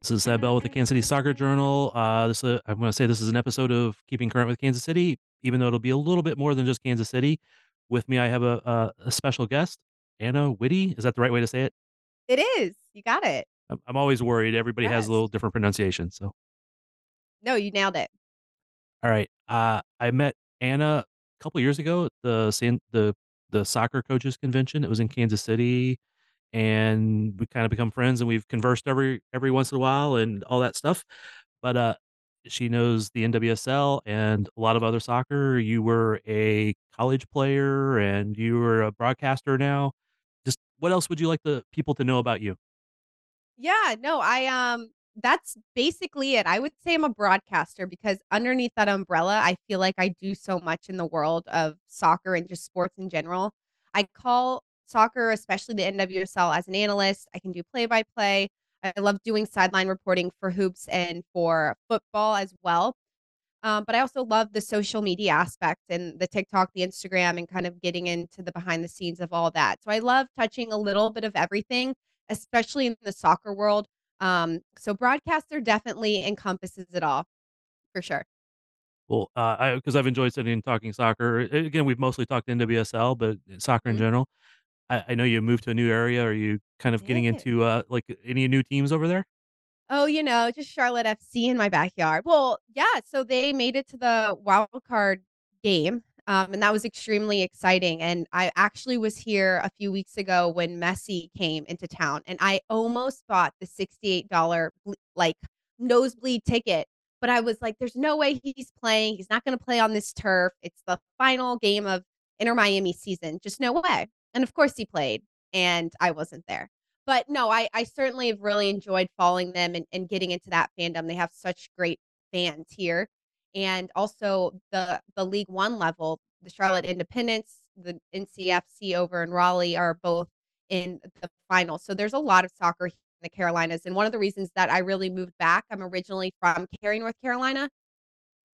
This is Thad Bell with the Kansas City Soccer Journal. Uh, this uh, I'm going to say this is an episode of Keeping Current with Kansas City, even though it'll be a little bit more than just Kansas City. With me, I have a, a, a special guest, Anna Witte. Is that the right way to say it? It is. You got it. I'm, I'm always worried. Everybody has a little different pronunciation. So, No, you nailed it. all right. Uh, I met Anna a couple years ago at the San, the the soccer coaches convention. It was in Kansas City, and we kind of become friends, and we've conversed every every once in a while and all that stuff. But uh, she knows the NWSL and a lot of other soccer. You were a college player, and you were a broadcaster now. Just what else would you like the people to know about you? Yeah, no, I um that's basically it. I would say I'm a broadcaster because underneath that umbrella, I feel like I do so much in the world of soccer and just sports in general. I call soccer, especially the NWSL, as an analyst. I can do play by play. I love doing sideline reporting for hoops and for football as well. Um, but I also love the social media aspect and the TikTok, the Instagram, and kind of getting into the behind the scenes of all that. So I love touching a little bit of everything, especially in the soccer world. Um, so broadcaster definitely encompasses it all for sure. Well, uh, I because I've enjoyed sitting and talking soccer. Again, we've mostly talked NWSL, but soccer in Mhm. general. I, I know you moved to a new area. Are you kind of getting into uh like any new teams over there? Oh, you know, just Charlotte FC in my backyard. Well, yeah, so they made it to the wild card game, um, and that was extremely exciting. And I actually was here a few weeks ago when Messi came into town, and I almost bought the $68 like nosebleed ticket. But I was like, there's no way he's playing. He's not going to play on this turf. It's the final game of Inter Miami season. Just no way. And of course he played, and I wasn't there. But no, I I certainly have really enjoyed following them and, and getting into that fandom. They have such great fans here. And also the the League One level, the Charlotte Independence, the NCFC over in Raleigh are both in the final. So there's a lot of soccer here in the Carolinas. And one of the reasons that I really moved back, I'm originally from Cary, North Carolina.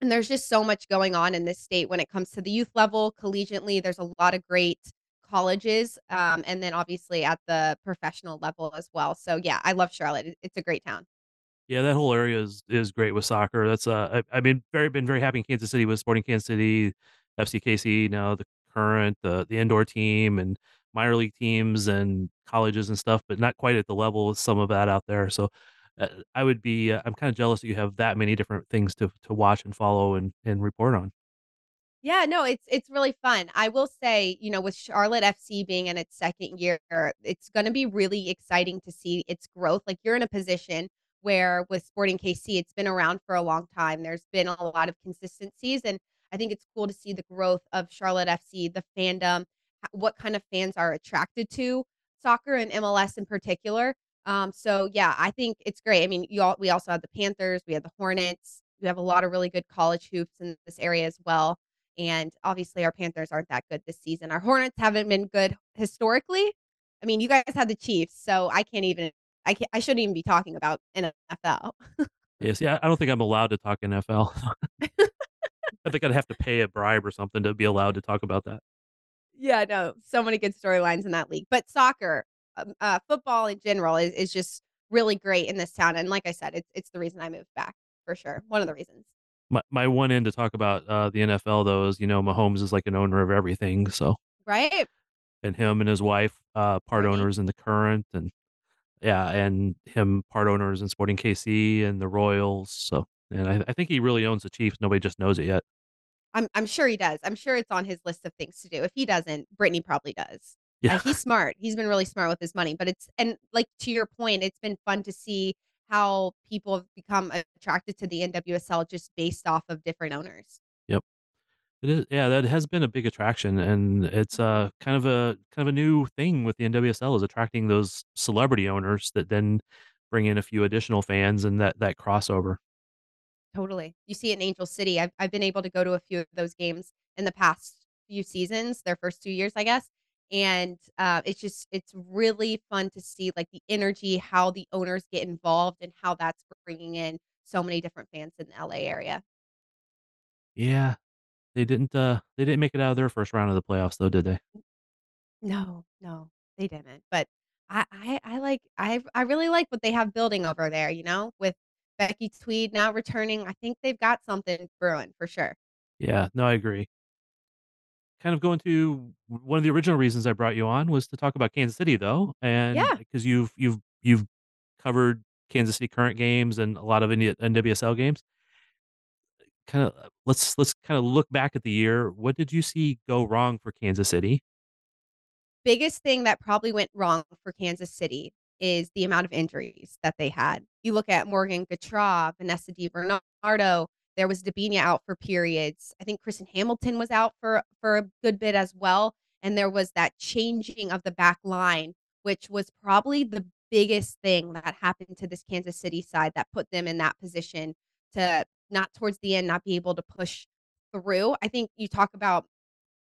And there's just so much going on in this state when it comes to the youth level, collegiately. There's a lot of great colleges, um, and then obviously at the professional level as well. So yeah, I love Charlotte. It's a great town. Yeah, that whole area is is great with soccer. That's uh, I, I've been very been very happy in Kansas City with Sporting Kansas City, FCKC now the current the the indoor team and minor league teams and colleges and stuff, but not quite at the level of some of that out there. So uh, I would be uh, I'm kind of jealous that you have that many different things to to watch and follow and and report on. Yeah, no, it's it's really fun. I will say, you know, with Charlotte FC being in its second year, it's going to be really exciting to see its growth. Like you're in a position where with Sporting KC, it's been around for a long time. There's been a lot of consistencies, and I think it's cool to see the growth of Charlotte FC, the fandom, what kind of fans are attracted to soccer and MLS in particular. Um, so yeah, I think it's great. I mean, you all, we also have the Panthers, we have the Hornets, we have a lot of really good college hoops in this area as well. And obviously, our Panthers aren't that good this season. Our Hornets haven't been good historically. I mean, you guys had the Chiefs, so I can't even. I can't, I shouldn't even be talking about NFL. Yes, yeah, I don't think I'm allowed to talk NFL. I think I'd have to pay a bribe or something to be allowed to talk about that. Yeah, no, so many good storylines in that league. But soccer, um, uh, football in general is is just really great in this town. And like I said, it's it's the reason I moved back for sure. One of the reasons. My my one end to talk about uh, the NFL though is you know Mahomes is like an owner of everything, so Right? and him and his wife uh, part Brittany. owners in the current and yeah, and him part owners in Sporting KC and the Royals. So and I, I think he really owns the Chiefs. Nobody just knows it yet. I'm I'm sure he does. I'm sure it's on his list of things to do. If he doesn't, Brittany probably does. Uh, Yeah, he's smart. He's been really smart with his money. But it's and like to your point, it's been fun to see how people have become attracted to the NWSL just based off of different owners. It is yeah, that has been a big attraction, and it's, uh, kind of a kind of a new thing with the NWSL is attracting those celebrity owners that then bring in a few additional fans and that that crossover. Totally. You see it in Angel City. I've I've been able to go to a few of those games in the past few seasons, their first 2 years, I guess, and, uh, it's just it's really fun to see, like, the energy, how the owners get involved, and how that's bringing in so many different fans in the LA area. Yeah. They didn't, uh, they didn't make it out of their first round of the playoffs though, did they? No, no, they didn't, but I I I like I I really like what they have building over there, you know, with Becki Tweed now returning, I think they've got something brewing for sure. Yeah, no, I agree. Kind of going to one of the original reasons I brought you on was to talk about Kansas City though, and Yeah. 'cause you've you've you've covered Kansas City Current games and a lot of NWSL games. Kinda, uh, let's let's kinda look back at the year. What did you see go wrong for Kansas City? Biggest thing that probably went wrong for Kansas City is the amount of injuries that they had. You look at Morgan Gautrat, Vanessa DiBernardo, there was Debinha out for periods. I think Kristen Hamilton was out for for a good bit as well, and there was that changing of the back line, which was probably the biggest thing that happened to this Kansas City side that put them in that position to not towards the end, not be able to push through. I think you talk about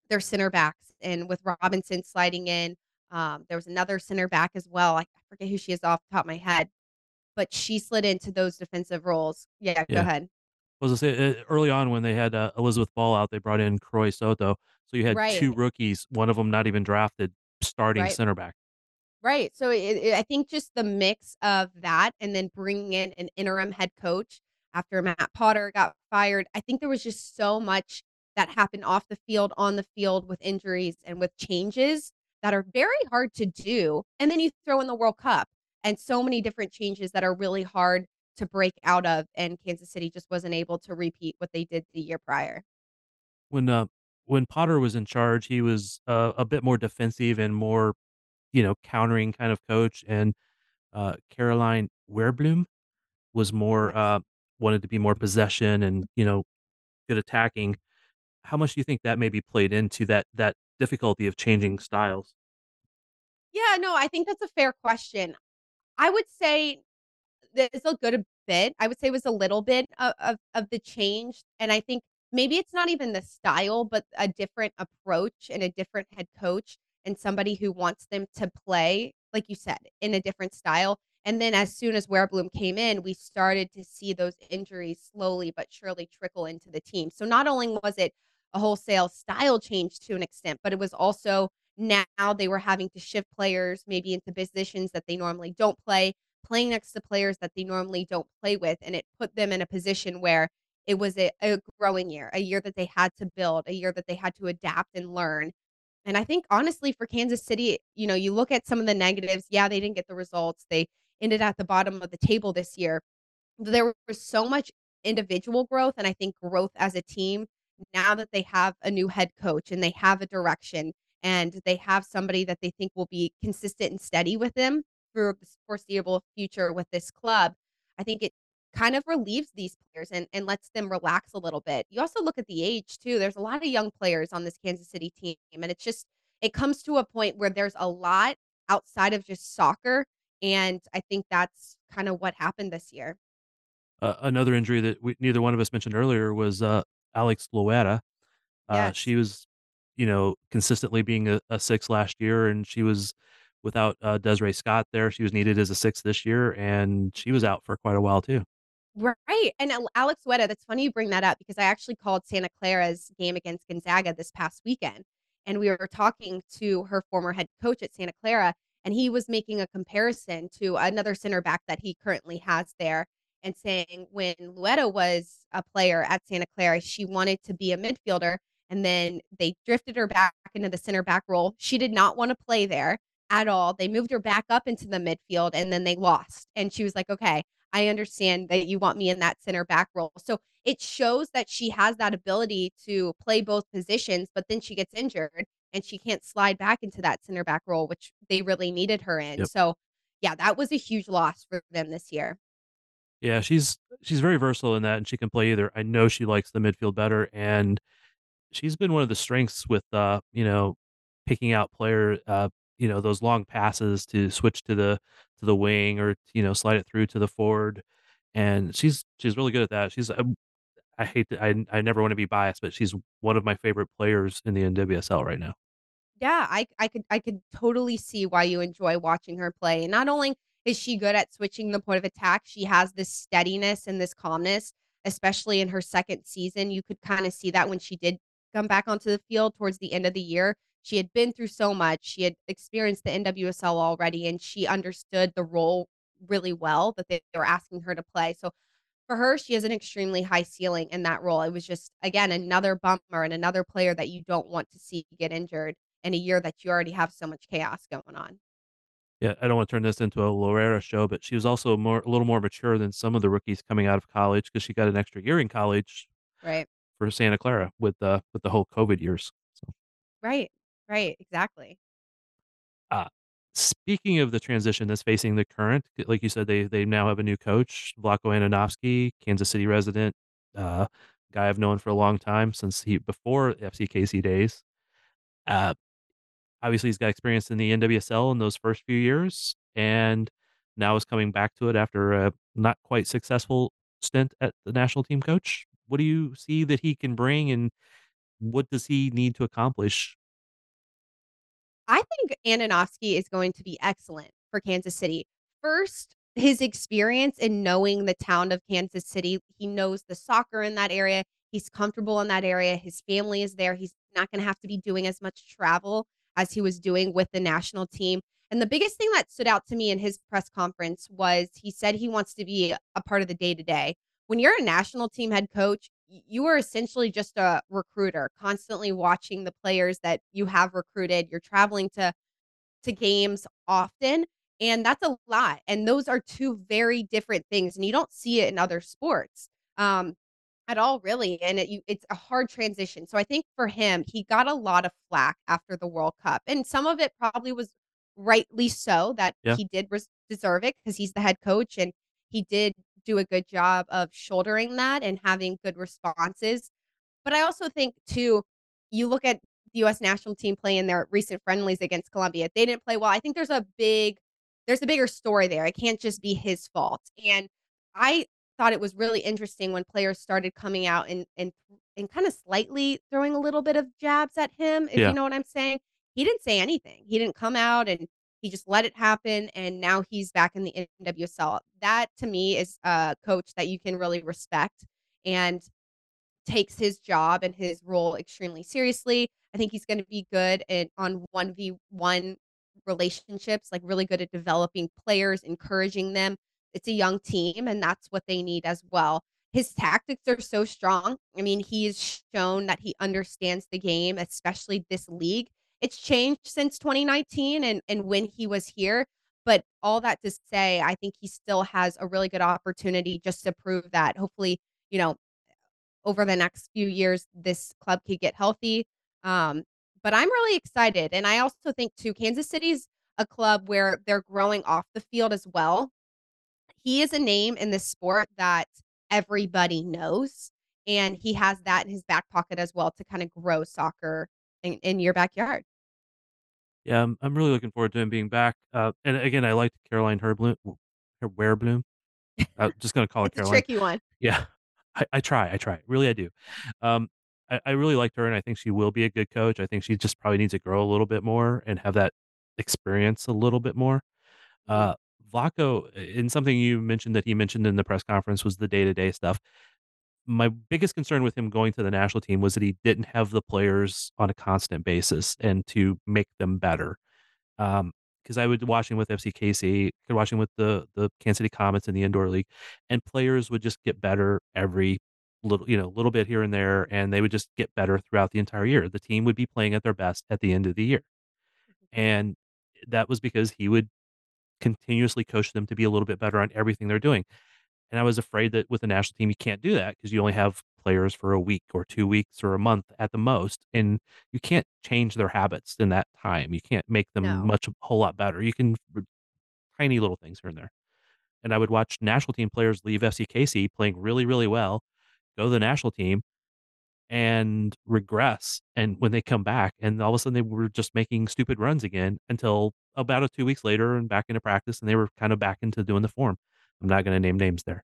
their center backs and with Robinson sliding in, um, there was another center back as well. I forget who she is off the top of my head, but she slid into those defensive roles. Yeah, go ahead. I was gonna say, uh, early on when they had, uh, Elizabeth Ball out, they brought in Croy Soto. So you had 2 rookies, one of them not even drafted, starting Right. center back. Right, so it it I think just the mix of that and then bringing in an interim head coach after Matt Potter got fired, I think there was just so much that happened off the field, on the field with injuries and with changes that are very hard to do, and then you throw in the World Cup and so many different changes that are really hard to break out of, and Kansas City just wasn't able to repeat what they did the year prior. When, uh, when Potter was in charge, he was, uh, a bit more defensive and more, you know, countering kind of coach, and, uh, Caroline Sjöblom was more, uh wanted to be more possession and, you know, good attacking. How much do you think that maybe played into that that difficulty of changing styles? Yeah, no, I think that's a fair question. I would say that it's a good bit. I would say it was a little bit o of of the change, and I think maybe it's not even the style, but a different approach and a different head coach and somebody who wants them to play, like you said, in a different style, and then as soon as Sjöblom came in, we started to see those injuries slowly but surely trickle into the team. So not only was it a wholesale style change to an extent, but it was also now they were having to shift players maybe into positions that they normally don't play, playing next to players that they normally don't play with, and it put them in a position where it was a a growing year, a year that they had to build, a year that they had to adapt and learn. And I think honestly for Kansas City, you know, you look at some of the negatives, yeah, they didn't get the results, they ended at the bottom of the table this year. There was so much individual growth, and I think growth as a team now that they have a new head coach and they have a direction, and they have somebody that they think will be consistent and steady with them for the foreseeable future with this club. I think it kind of relieves these players and and lets them relax a little bit. You also look at the age too, there's a lot of young players on this Kansas City team, and it's just it comes to a point where there's a lot outside of just soccer, and I think that's kinda what happened this year. Uh, another injury that we neither one of us mentioned earlier was, uh, Alex Loera. Uh, Yes. she was, you know, consistently being a a 6 last year, and she was without, uh, Desiree Scott there, she was needed as a 6 this year, and she was out for quite a while too. Right, and Alex Loera, that's funny you bring that up because I actually called Santa Clara's game against Gonzaga this past weekend, and we were talking to her former head coach at Santa Clara, and he was making a comparison to another center back that he currently has there and saying when Loera was a player at Santa Clara, she wanted to be a midfielder, and then they drifted her back into the center back role. She did not wanna play there at all. They moved her back up into the midfield, and then they lost, and she was like, "Okay, I understand that you want me in that center back role." So, it shows that she has that ability to play both positions, but then she gets injured, and she can't slide back into that center back role, which they really needed her in. Yep. So, yeah, that was a huge loss for them this year. Yeah, she's she's very versatile in that, and she can play either. I know she likes the midfield better, and she's been one of the strengths with, uh, you know, picking out player uh, you know, those long passes to switch to the to the wing or, you know, slide it through to the forward, and she's she's really good at that. She's um, I hate to I I never wanna be biased, but she's one of my favorite players in the NWSL right now. Yeah, I I could I could totally see why you enjoy watching her play, and not only is she good at switching the point of attack, she has this steadiness and this calmness, especially in her 2nd season, you could kinda see that when she did come back onto the field towards the end of the year. She had been through so much, she had experienced the NWSL already, and she understood the role really well that they were asking her to play, so for her, she has an extremely high ceiling in that role. It was just, again, another bummer and another player that you don't want to see get injured in a year that you already have so much chaos going on. Yeah, I don't wanna turn this into a Loera show, but she was also more a little more mature than some of the rookies coming out of college because she got an extra year in college Right. for Santa Clara with the with the whole COVID years, so Right, right, exactly. Uh, speaking of the transition that's facing the current, like you said, they they now have a new coach, Vlatko Andonovski, Kansas City resident, uh, guy I've known for a long time since he before FCKC days. Uh, obviously, he's got experience in the NWSL in those first few years, and now is coming back to it after a not quite successful stint at the national team coach. What do you see that he can bring, and what does he need to accomplish I think Andonovski is going to be excellent for Kansas City. First, his experience in knowing the town of Kansas City, he knows the soccer in that area, he's comfortable in that area, his family is there, he's not gonna have to be doing as much travel as he was doing with the national team, and the biggest thing that stood out to me in his press conference was he said he wants to be a part of the day-to-day. When you're a national team head coach, you are essentially just a recruiter, constantly watching the players that you have recruited, you're traveling to to games often, and that's a lot, and those are 2 very different things, and you don't see it in other sports, um, at all, really, and it you it's a hard transition, so I think for him, he got a lot of flack after the World Cup, and some of it probably was rightly so that Yeah. he did res deserve it 'cause he's the head coach, and he did do a good job of shouldering that and having good responses, but I also think too, you look at the US national team play in their recent friendlies against Colombia, they didn't play well, I think there's a big there's a bigger story there, it can't just be his fault, and I thought it was really interesting when players started coming out and and and kinda slightly throwing a little bit of jabs at him, if you know what I'm saying. He didn't say anything, he didn't come out, and he just let it happen, and now he's back in the NWSL. That to me is a coach that you can really respect and takes his job and his role extremely seriously. I think he's gonna be good at on 1v1 relationships, like, really good at developing players, encouraging them. It's a young team, and that's what they need as well. His tactics are so strong, I mean, he's shown that he understands the game, especially this league. It's changed since 2019 and and when he was here, but all that to say, I think he still has a really good opportunity just to prove that. Hopefully, you know, over the next few years, this club could get healthy, um, but I'm really excited, and I also think too, Kansas City's a club where they're growing off the field as well. He is a name in this sport that everybody knows, and he has that in his back pocket as well to kinda grow soccer in in your backyard. Yeah, I'm I'm really looking forward to him being back, uh, and again, I liked Caroline Herblum w Her Werebloom. I'm just gonna call her It's a Caroline. tricky one. Yeah, I I try, I try, really I do. Um, I I really liked her, and I think she will be a good coach, I think she just probably needs to grow a little bit more and have that experience a little bit more. Mhm. Uh, Vlatko, a and something you mentioned that he mentioned in the press conference was the day-to-day stuff. My biggest concern with him going to the national team was that he didn't have the players on a constant basis and to make them better. Um, 'cause I would watch him with FCKC, could watch him with the the Kansas City Comets in the indoor league, and players would just get better every little you know, little bit here and there, and they would just get better throughout the entire year. The team would be playing at their best at the end of the year, and that was because he would continuously coach them to be a little bit better on everything they're doing, and I was afraid that with the national team, you can't do that because you only have players for a week or 2 weeks or a month at the most, and you can't change their habits in that time. You can't make them No. much a whole lot better. You can tiny little things here and there, and I would watch national team players leave FCKC playing really, really well, go to the national team, and regress, and when they come back, and all of a sudden they were just making stupid runs again until about a 2 weeks later and back into practice, and they were kinda back into doing the form. I'm not gonna name names there.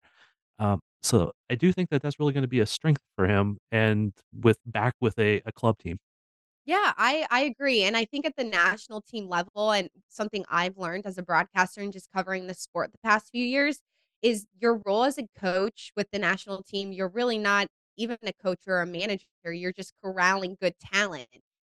Um, so I do think that that's really gonna be a strength for him and with back with a a club team. Yeah, I I agree, and I think at the national team level and something I've learned as a broadcaster and just covering the sport the past few years is your role as a coach with the national team, you're really not even a coach or a manager, you're just corralling good talent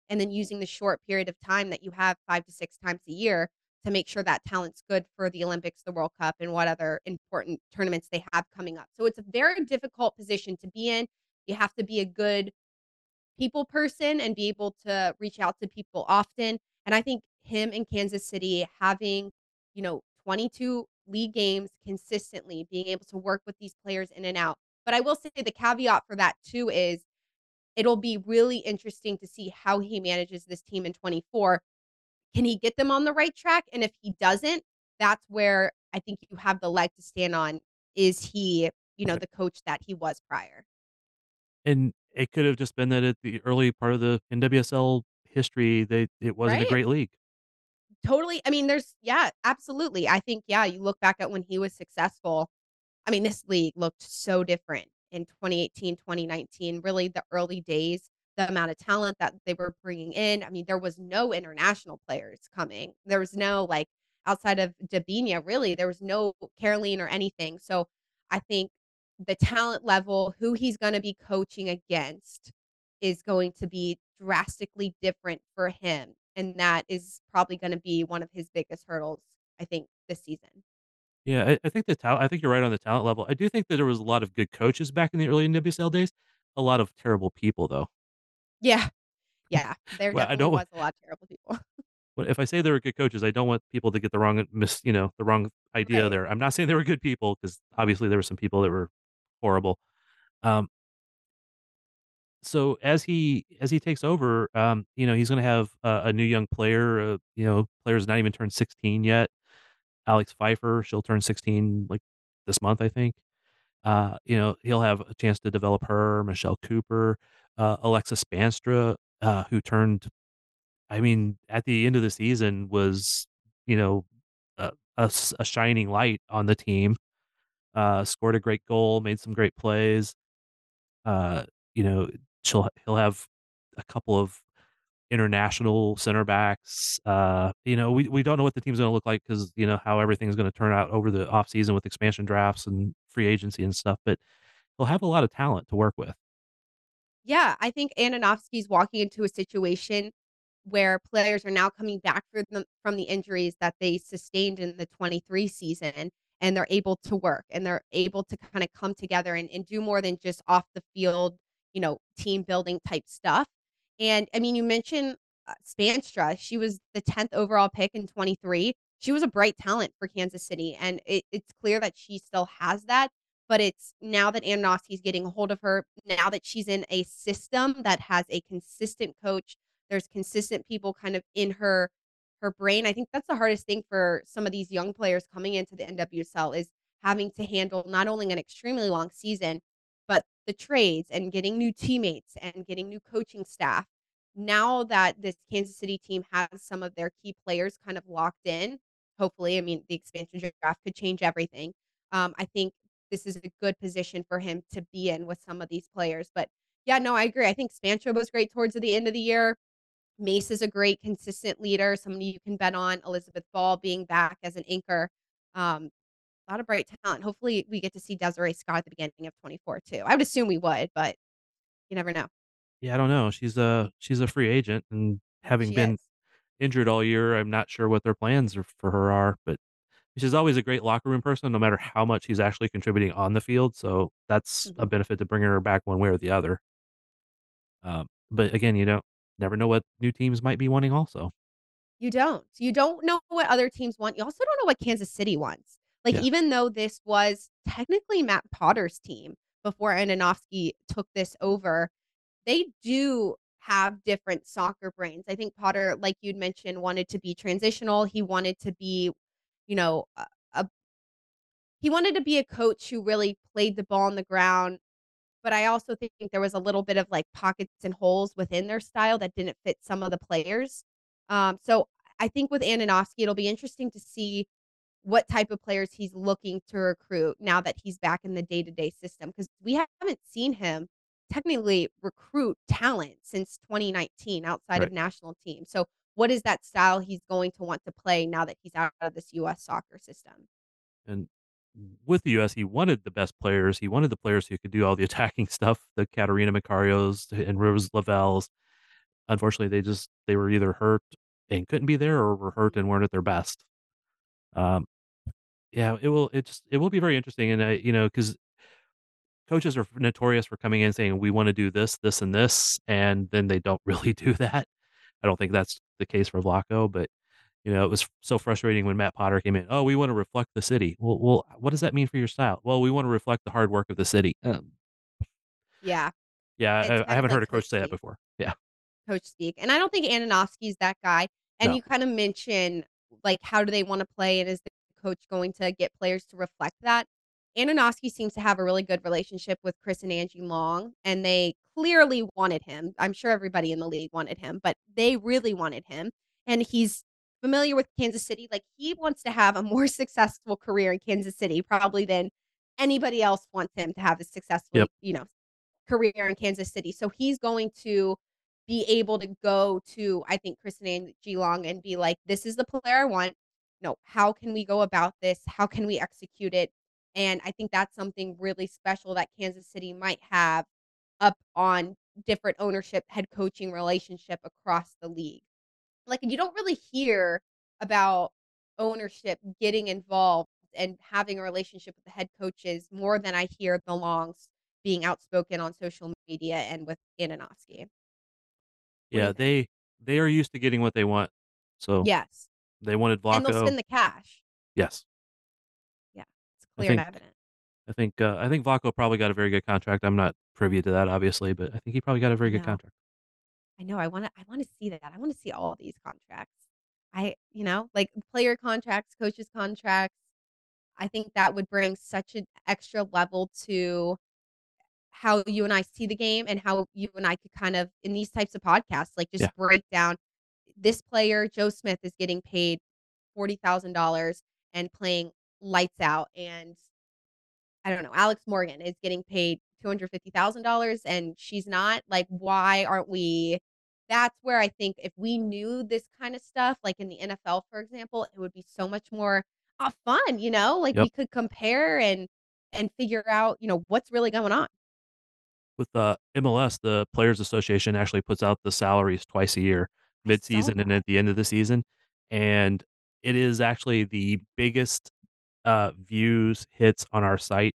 and then using the short period of time that you have 5 to 6 times a year to make sure that talent's good for the Olympics, the World Cup, and what other important tournaments they have coming up. So it's a very difficult position to be in. You have to be a good people person and be able to reach out to people often. And I think him in Kansas City having, you know, 22 league games consistently, being able to work with these players in and out. But I will say the caveat for that too is it'll be really interesting to see how he manages this team in 24. Can he get them on the right track? And if he doesn't, that's where I think you have the leg to stand on. Is he, you know, the coach that he was prior? And it could have just been that at the early part of the NWSL history, they it wasn't a great league. Totally. I mean, there's yeah, absolutely. I think, yeah, you look back at when he was successful. I mean, this league looked so different in 2018, 2019, really the early days, the amount of talent that they were bringing in. I mean, there was no international players coming. There was no like outside of Debinha, really, there was no Caroline or anything. So I think the talent level, who he's going to be coaching against is going to be drastically different for him. And that is probably going to be one of his biggest hurdles, I think, this season. Yeah, I I think the talent I think you're right on the talent level. I do think that there was a lot of good coaches back in the early NWSL days, a lot of terrible people, though. Yeah. Yeah. There Well, I don't wa was a lot of terrible people. well, if I say they were good coaches, I don't want people to get the wrong mis you know, the wrong idea Right. there. I'm not saying they were good people because obviously there were some people that were horrible. Um, so as he as he takes over, um, you know, he's gonna have a a new young player, uh, you know, player's not even turned 16 yet. Alex Pfeiffer, she'll turn 16, like, this month, I think. Uh, you know, he'll have a chance to develop her, Michelle Cooper, uh, Alexa uh, who turned I mean, at the end of the season was, you know, a a shining light on the team, uh, scored a great goal, made some great plays. Uh, you know, she'll he'll have a couple of international center backs. Uh, you know, we we don't know what the team's gonna look like because you know, how everything's gonna turn out over the offseason with expansion drafts and free agency and stuff, but they'll have a lot of talent to work with. Yeah, I think Andonovski's walking into a situation where players are now coming back them from the injuries that they sustained in the 23 season, and they're able to work, and they're able to kinda come together and and do more than just off the field, you know, team building type stuff. And, I mean, you mentioned, uh, Spaanstra, she was the 10th overall pick in 23. She was a bright talent for Kansas City, and it it's clear that she still has that, but it's now that Andonovski's getting a hold of her, now that she's in a system that has a consistent coach, there's consistent people kind of in her her brain. I think that's the hardest thing for some of these young players coming into the NWSL is having to handle not only an extremely long season, the trades and getting new teammates and getting new coaching staff. Now that this Kansas City team has some of their key players kind of locked in, hopefully, I mean, the expansion draft could change everything. Um, I think this is a good position for him to be in with some of these players. But yeah, no, I agree. I think Spancho was great towards the end of the year. Mace is a great consistent leader, somebody you can bet on. Elizabeth Ball being back as an anchor. Um, a lot of bright talent. Hopefully, we get to see Desiree Scott at the beginning of 24 too. I would assume we would, but you never know. Yeah, I don't know. She's a she's a free agent, and having She been is. injured all year, I'm not sure what their plans are for her are, but she's always a great locker room person no matter how much she's actually contributing on the field, so that's a Mhm. benefit to bringing her back one way or the other. Um, but again, you don't never know what new teams might be wanting also. You don't. You don't know what other teams want. You also don't know what Kansas City wants. Like, Yeah. even though this was technically Matt Potter's team before Andonovski took this over, they do have different soccer brains. I think Potter, like you'd mentioned, wanted to be transitional. He wanted to be, you know, a, a he wanted to be a coach who really played the ball on the ground, but I also think there was a little bit of, like, pockets and holes within their style that didn't fit some of the players. Um, so I think with Andonovski, it'll be interesting to see what type of players he's looking to recruit now that he's back in the day-to-day system. Because we haven't seen him technically recruit talent since 2019 outside of national team. So what is that style he's going to want to play now that he's out of this US soccer system? And with the US, he wanted the best players. He wanted the players who could do all the attacking stuff, the Catarina Macarios and Rose Lavelle's. Unfortunately, they just they were either hurt and couldn't be there or were hurt and weren't at their best. Um, yeah, it will it just it will be very interesting, and I you know, because coaches are notorious for coming in saying, "We wanna do this, this, and this," and then they don't really do that. I don't think that's the case for Vlatko, but, you know, it was so frustrating when Matt Potter came in, "Oh, we wanna reflect the city." Well well, what does that mean for your style? "Well, we wanna reflect the hard work of the city." Um Yeah. Yeah, I I haven't like heard a coach coach say that before. Yeah. Coach speak, and I don't think Andonovski's that guy, and No. you kinda mentioned, like, how do they wanna play, and is the coach going to get players to reflect that? Andonovski seems to have a really good relationship with Chris and Angie Long, and they clearly wanted him. I'm sure everybody in the league wanted him, but they really wanted him, and he's familiar with Kansas City, like, he wants to have a more successful career in Kansas City probably than anybody else wants him to have a successful, Yep. you know, career in Kansas City. So he's going to be able to go to, I think, Chris and Angie Long and be like, "This is the player I want. No, how can we go about this? How can we execute it?" And I think that's something really special that Kansas City might have up on different ownership, head coaching relationship across the league. Like, you don't really hear about ownership getting involved and having a relationship with the head coaches more than I hear the Longs being outspoken on social media and with. What do Yeah, they they are used to getting what they want. So, Yes. They wanted And they'll spend the cash. Yes. Yeah, it's clear and evident. I think, uh, I think Vlatko probably got a very good contract. I'm not privy to that, obviously, but I think he probably got a very good contract. I know, I wanna I wanna see that. I wanna see all these contracts. I you know, like, player contracts, coaches contracts. I think that would bring such an extra level to how you and I see the game and how you and I could kind of, in these types of podcasts, like, Yeah. just break down, "This player, Joe Smith, is getting paid $40,000 and playing lights out," and I don't know, "Alex Morgan is getting paid $250,000 and she's not." Like, why aren't we that's where I think if we knew this kinda stuff, like in the NFL, for example, it would be so much more, uh, fun, you know? Like, Yep. we could compare and and figure out, you know, what's really going on. With the MLS, the Players Association actually puts out the salaries twice a year, mid-season and at the end of the season, and it is actually the biggest, uh, views, hits on our site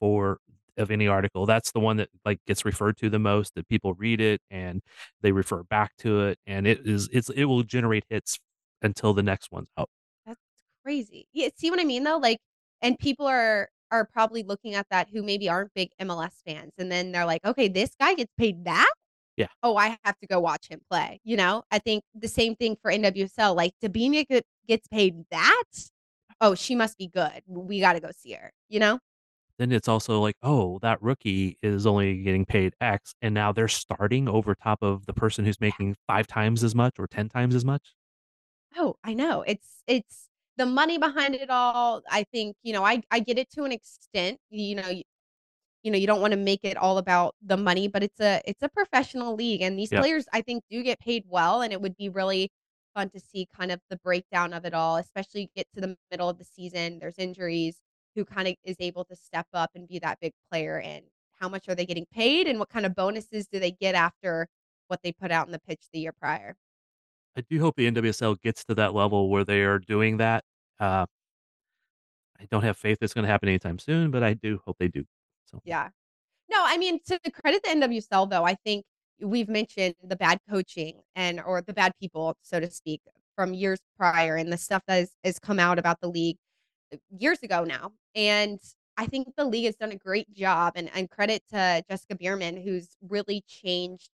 for of any article. That's the one that, like, gets referred to the most, that people read it, and they refer back to it, and it is it's it will generate hits until the next one's out. That's crazy. Yeah, see what I mean, though? Like and people are are probably looking at that who maybe aren't big MLS fans, and then they're like, "Okay, this guy gets paid that? Yeah. Oh, I have to go watch him play." You know? I think the same thing for NWSL, like, Debinha get gets paid that? Oh, she must be good. We gotta go see her, you know? Then it's also like, "Oh, that rookie is only getting paid X, and now they're starting over top of the person who's making 5 times as much or 10 times as much?" Oh, I know. It's it's the money behind it all, I think, you know, I I get it to an extent, you know, you know, you don't wanna make it all about the money, but it's a it's a professional league, and these Yep. players, I think, do get paid well, and it would be really fun to see kind of the breakdown of it all, especially get to the middle of the season, there's injuries, who kinda is able to step up and be that big player, and how much are they getting paid, and what kind of bonuses do they get after what they put out in the pitch the year prior? I do hope the NWSL gets to that level where they are doing that, uh I don't have faith it's gonna happen anytime soon, but I do hope they do. So Yeah. No, I mean, to the credit the NWSL, though, I think we've mentioned the bad coaching and or the bad people, so to speak, from years prior and the stuff that has has come out about the league, uh, years ago now, and I think the league has done a great job, and and credit to Jessica Berman, who's really changed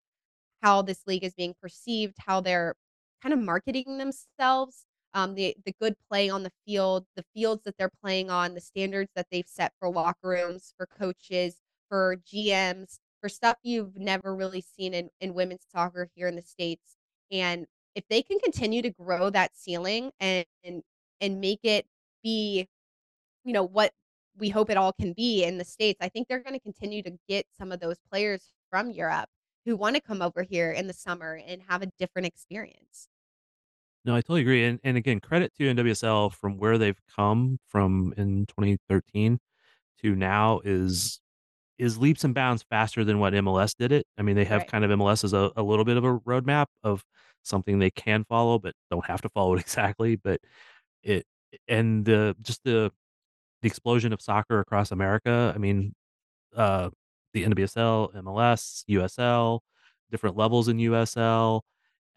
how this league is being perceived, how they're kind of marketing themselves. Um, the the good play on the field, the fields that they're playing on, the standards that they've set for locker rooms, for coaches, for GMs, for stuff you've never really seen in in women's soccer here in the States, and if they can continue to grow that ceiling and and and make it be, you know, what we hope it all can be in the States, I think they're gonna continue to get some of those players from Europe who wanna come over here in the summer and have a different experience. No, I totally agree, and and again, credit to NWSL from where they've come from in 2013 to now is is leaps and bounds faster than what MLS did it. I mean, they have Right. kind of MLS as a a little bit of a roadmap of something they can follow, but don't have to follow it exactly, but it and the just the the explosion of soccer across America, I mean, uh, the NWSL, MLS, USL, different levels in USL,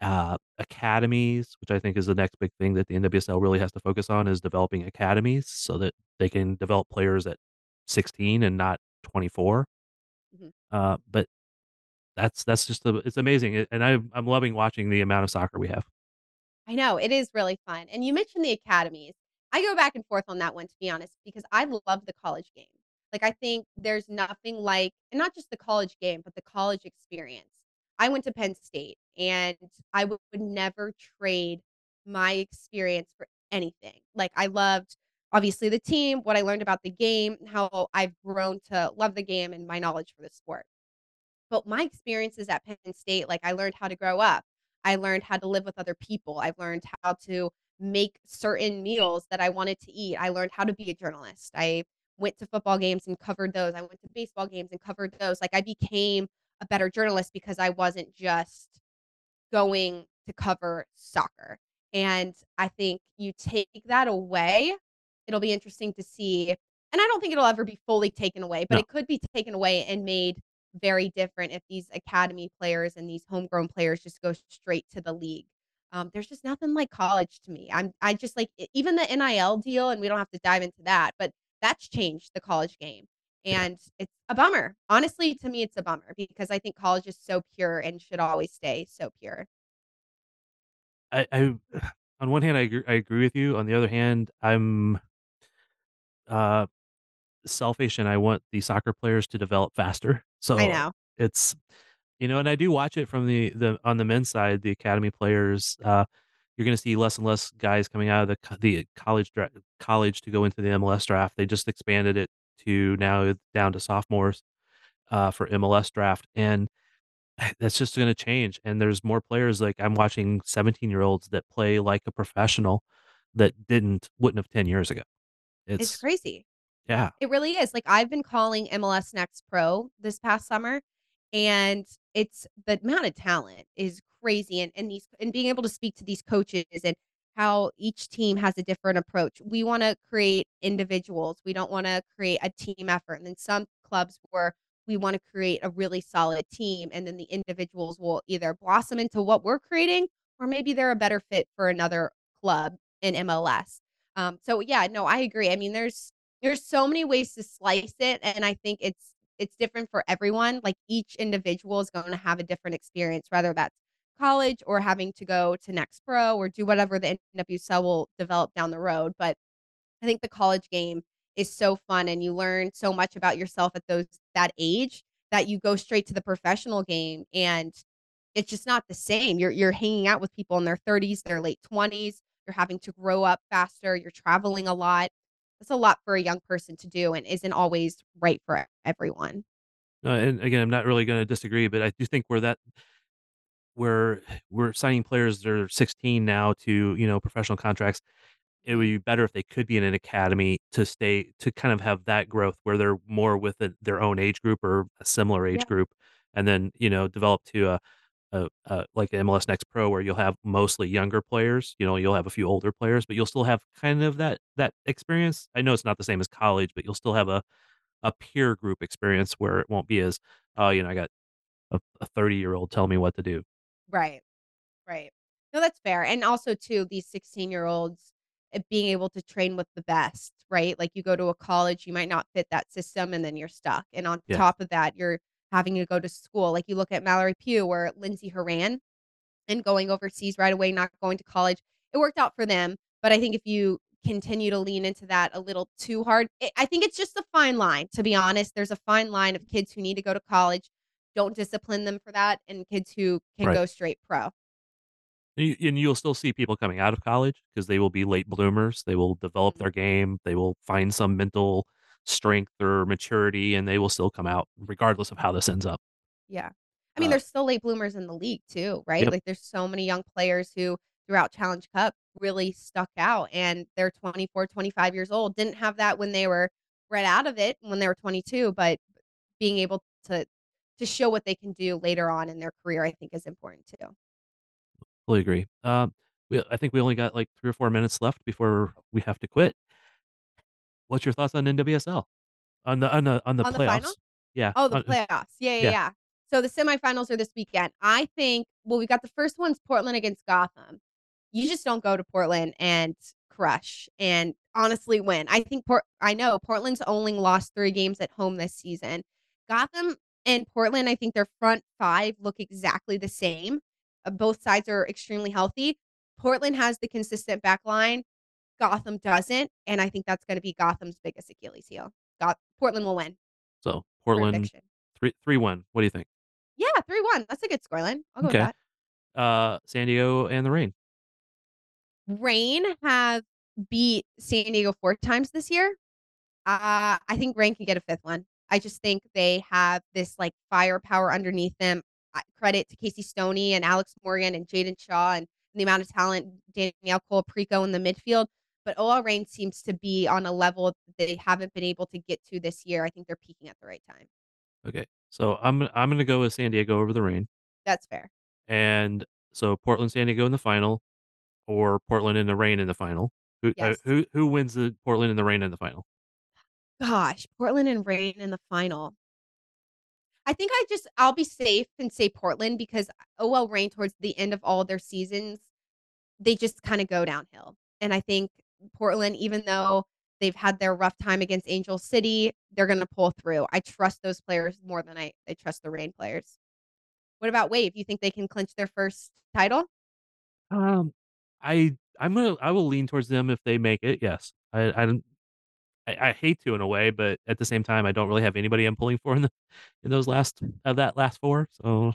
uh, academies, which I think is the next big thing that the NWSL really has to focus on is developing academies so that they can develop players at 16 and not 24. Mhm. Uh, but that's that's just a, it's amazing, and I'm I'm loving watching the amount of soccer we have. I know, it is really fun, and you mentioned the academies. I go back and forth on that one, to be honest, because I love the college game. Like, I think there's nothing like and not just the college game, but the college experience. I went to Penn State, and I would never trade my experience for anything. Like, I loved, obviously, the team, what I learned about the game, how I've grown to love the game and my knowledge for the sport. But my experiences at Penn State, like, I learned how to grow up. I learned how to live with other people. I've learned how to make certain meals that I wanted to eat. I learned how to be a journalist. I went to football games and covered those. I went to baseball games and covered those. Like, I became a better journalist because I wasn't just going to cover soccer. And I think you take that away, it'll be interesting to see. And I don't think it'll ever be fully taken away, but No. it could be taken away and made very different if these academy players and these homegrown players just go straight to the league. Um, there's just nothing like college to me. I'm I just like even the NIL deal, and we don't have to dive into that, but that's changed the college game. Yeah. And it's a bummer. Honestly, to me, it's a bummer because I think college is so pure and should always stay so pure. I I on one hand, I agree I agree with you. On the other hand, I'm, uh, selfish and I want the soccer players to develop faster. So I So, know. it's you know, and I do watch it from the the on the men's side, the academy players, uh, you're gonna see less and less guys coming out of the co the college dra college to go into the MLS draft. They just expanded it to now down to sophomores, uh, for MLS draft, and that's just gonna change, and there's more players, like, I'm watching seventeen-year-olds that play like a professional that didn't wouldn't have 10 years ago. It's It's crazy. yeah, It really is. Like, I've been calling MLS Next Pro this past summer, and it's the amount of talent is crazy, and and these and being able to speak to these coaches and how each team has a different approach. We wanna create individuals. We don't wanna create a team effort, and then some clubs where we wanna create a really solid team, and then the individuals will either blossom into what we're creating, or maybe they're a better fit for another club in MLS. Um, so yeah, no, I agree. I mean, there's there's so many ways to slice it, and I think it's it's different for everyone. Like, each individual is gonna have a different experience, whether that's college or having to go to Next Pro or do whatever the NWSL will develop down the road, but I think the college game is so fun, and you learn so much about yourself at those that age that you go straight to the professional game, and it's just not the same. You're you're hanging out with people in their 30s, their late 20s, you're having to grow up faster, you're traveling a lot. That's a lot for a young person to do and isn't always right for everyone. uh, and again, I'm not really gonna disagree, but I do think we're that we're we're signing players that are 16 now to, you know, professional contracts. It would be better if they could be in an academy to stay to kind of have that growth where they're more within their own age group or a similar age Yeah. group, and then, you know, develop to a a a like MLS Next Pro where you'll have mostly younger players, you know, you'll have a few older players, but you'll still have kind of that that experience. I know it's not the same as college, but you'll still have a a peer group experience where it won't be as, "Oh, you know, I got a a thirty-year-old telling me what to do." Right. Right. No, that's fair, and also too, these sixteen-year-olds, eh, being able to train with the best, right? Like, you go to a college, you might not fit that system, and then you're stuck, and on Yeah. top of that, you're having to go to school. Like, you look at Mallory Pugh or Lindsay Horan and going overseas right away, not going to college. It worked out for them, But I think if you continue to lean into that a little too hard, i I think it's just a fine line, to be honest. There's a fine line of kids who need to go to college, don't discipline them for that, and kids who can Right. go straight pro. And you'll still see people coming out of college because they will be late bloomers. They will develop Mhm. their game. They will find some mental strength or maturity, and they will still come out regardless of how this ends up. Yeah. I mean, Uh there's still late bloomers in the league too, right? Yep. Like, there's so many young players who, throughout Challenge Cup, really stuck out, and they're 24, 25 years old. Didn't have that when they were right out of it when they were 22, but being able to to show what they can do later on in their career, I think is important too. Fully agree. Um, we I think we only got, like, 3 or 4 minutes left before we have to quit. What's your thoughts on NWSL? On the on the on the On the final? playoffs? Yeah, Oh, the on, uh playoffs. Yeah, yeah, yeah. yeah. So the semifinals are this weekend. I think well, we got the first one's Portland against Gotham. You just don't go to Portland and crush and honestly win. I think Port I know Portland's only lost 3 games at home this season. Gotham and Portland, I think their front 5 look exactly the same. Uh, both sides are extremely healthy. Portland has the consistent back line. Gotham doesn't, and I think that's gonna be Gotham's biggest Achilles heel. Goth Portland will win. So, Portland Prediction. 3 3-1. What do you think? Yeah, 3-1. That's a good scoreline. I'll go with that. Uh, San Diego and the Reign. Reign have beat San Diego 4 times this year. Uh, I think Reign can get a 5th one. I just think they have this, like, firepower underneath them. Credit to Casey Stoney and Alex Morgan and Jaedyn Shaw and the amount of talent, Danielle Colaprico in the midfield, but OL Reign seems to be on a level they haven't been able to get to this year. I think they're peaking at the right time. Okay. So, I'm I'm gonna go with San Diego over the Reign. That's fair. And so, Portland, San Diego in the final or Portland and the Reign in the final. Who uh, Yes. who who wins the Portland and the Reign in the final? Gosh, Portland and Reign in the final. I think I just I'll be safe and say Portland because OL Reign towards the end of all their seasons, they just kinda go downhill. And I think Portland, even though they've had their rough time against Angel City, they're gonna pull through. I trust those players more than I I trust the Reign players. What about Wave? You think they can clinch their 1st title? Um, I I'm gonna I will lean towards them if they make it, yes. I I don't I I hate to in a way, but at the same time, I don't really have anybody I'm pulling for in the in those last of that last 4, so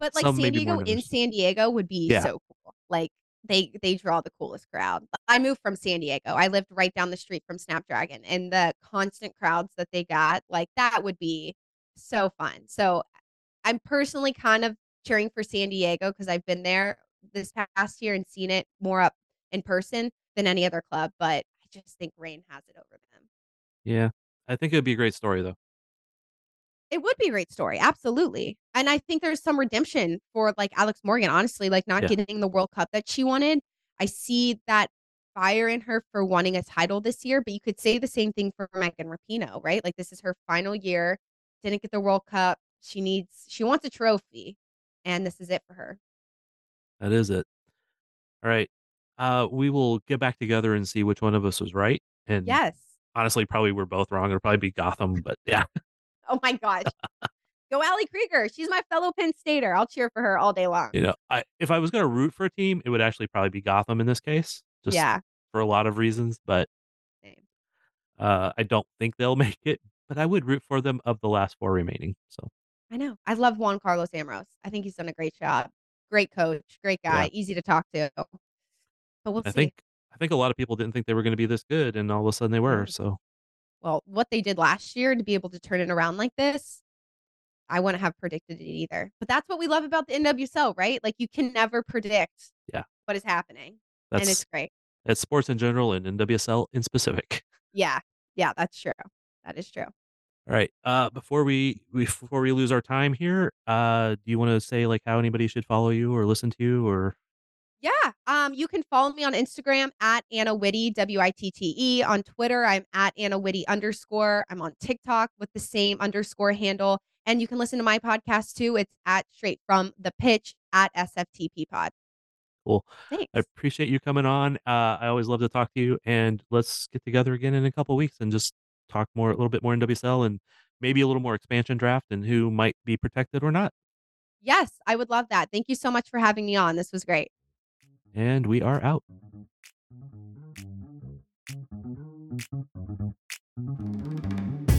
But, like, San Diego in. San Diego would be Yeah. so cool. Like, they they draw the coolest crowd. I moved from San Diego. I lived right down the street from Snapdragon, and the constant crowds that they got, like, that would be so fun. So, I'm personally kind of cheering for San Diego because I've been there this past year and seen it more up in person than any other club, but just think Reign has it over them. Yeah. I think it'd be a great story, though. It would be a great story, absolutely. And I think there's some redemption for, like, Alex Morgan, honestly, like, not Yeah. getting the World Cup that she wanted. I see that fire in her for wanting a title this year, but you could say the same thing for Megan Rapinoe, right? Like, this is her final year, didn't get the World Cup. She needs she wants a trophy, and this is it for her. That is it. Alright. Uh, we will get back together and see which one of us was right, and, Yes. honestly, probably we're both wrong. It'll probably be Gotham, but yeah. Oh my gosh. Go Ali Krieger. She's my fellow Penn Stater. I'll cheer for her all day long. You know, I if I was gonna root for a team, it would actually probably be Gotham in this case, just Yeah. for a lot of reasons, but uh, I don't think they'll make it, but I would root for them of the last 4 remaining, so I know. I love Juan Carlos Amorós. I think he's done a great job. Great coach, great Yeah. guy, easy to talk to. But we'll I see. think I think a lot of people didn't think they were gonna be this good, and all of a sudden they were, Mm. so Well, what they did last year to be able to turn it around like this, I wouldn't have predicted it either. But that's what we love about the NWSL, right? Like, you can never predict Yeah. what is happening, and it's That's great. that's sports in general and NWSL in specific. Yeah. Yeah, that's true. That is true. Alright, uh, before we before we lose our time here, uh, do you wanna say, like, how anybody should follow you or listen to you or Yeah. Um, you can follow me on Instagram at Anna Witte, W-I-T-T-E. On Twitter, I'm at Anna Witte underscore. I'm on TikTok with the same underscore handle, and you can listen to my podcast too. It's at Straight From The Pitch at SFTP Pod. Cool. Thanks. I appreciate you coming on. Uh, I always love to talk to you, and let's get together again in a couple weeks and just talk more a little bit more NWSL and maybe a little more expansion draft and who might be protected or not. Yes, I would love that. Thank you so much for having me on. This was great. And we are out. you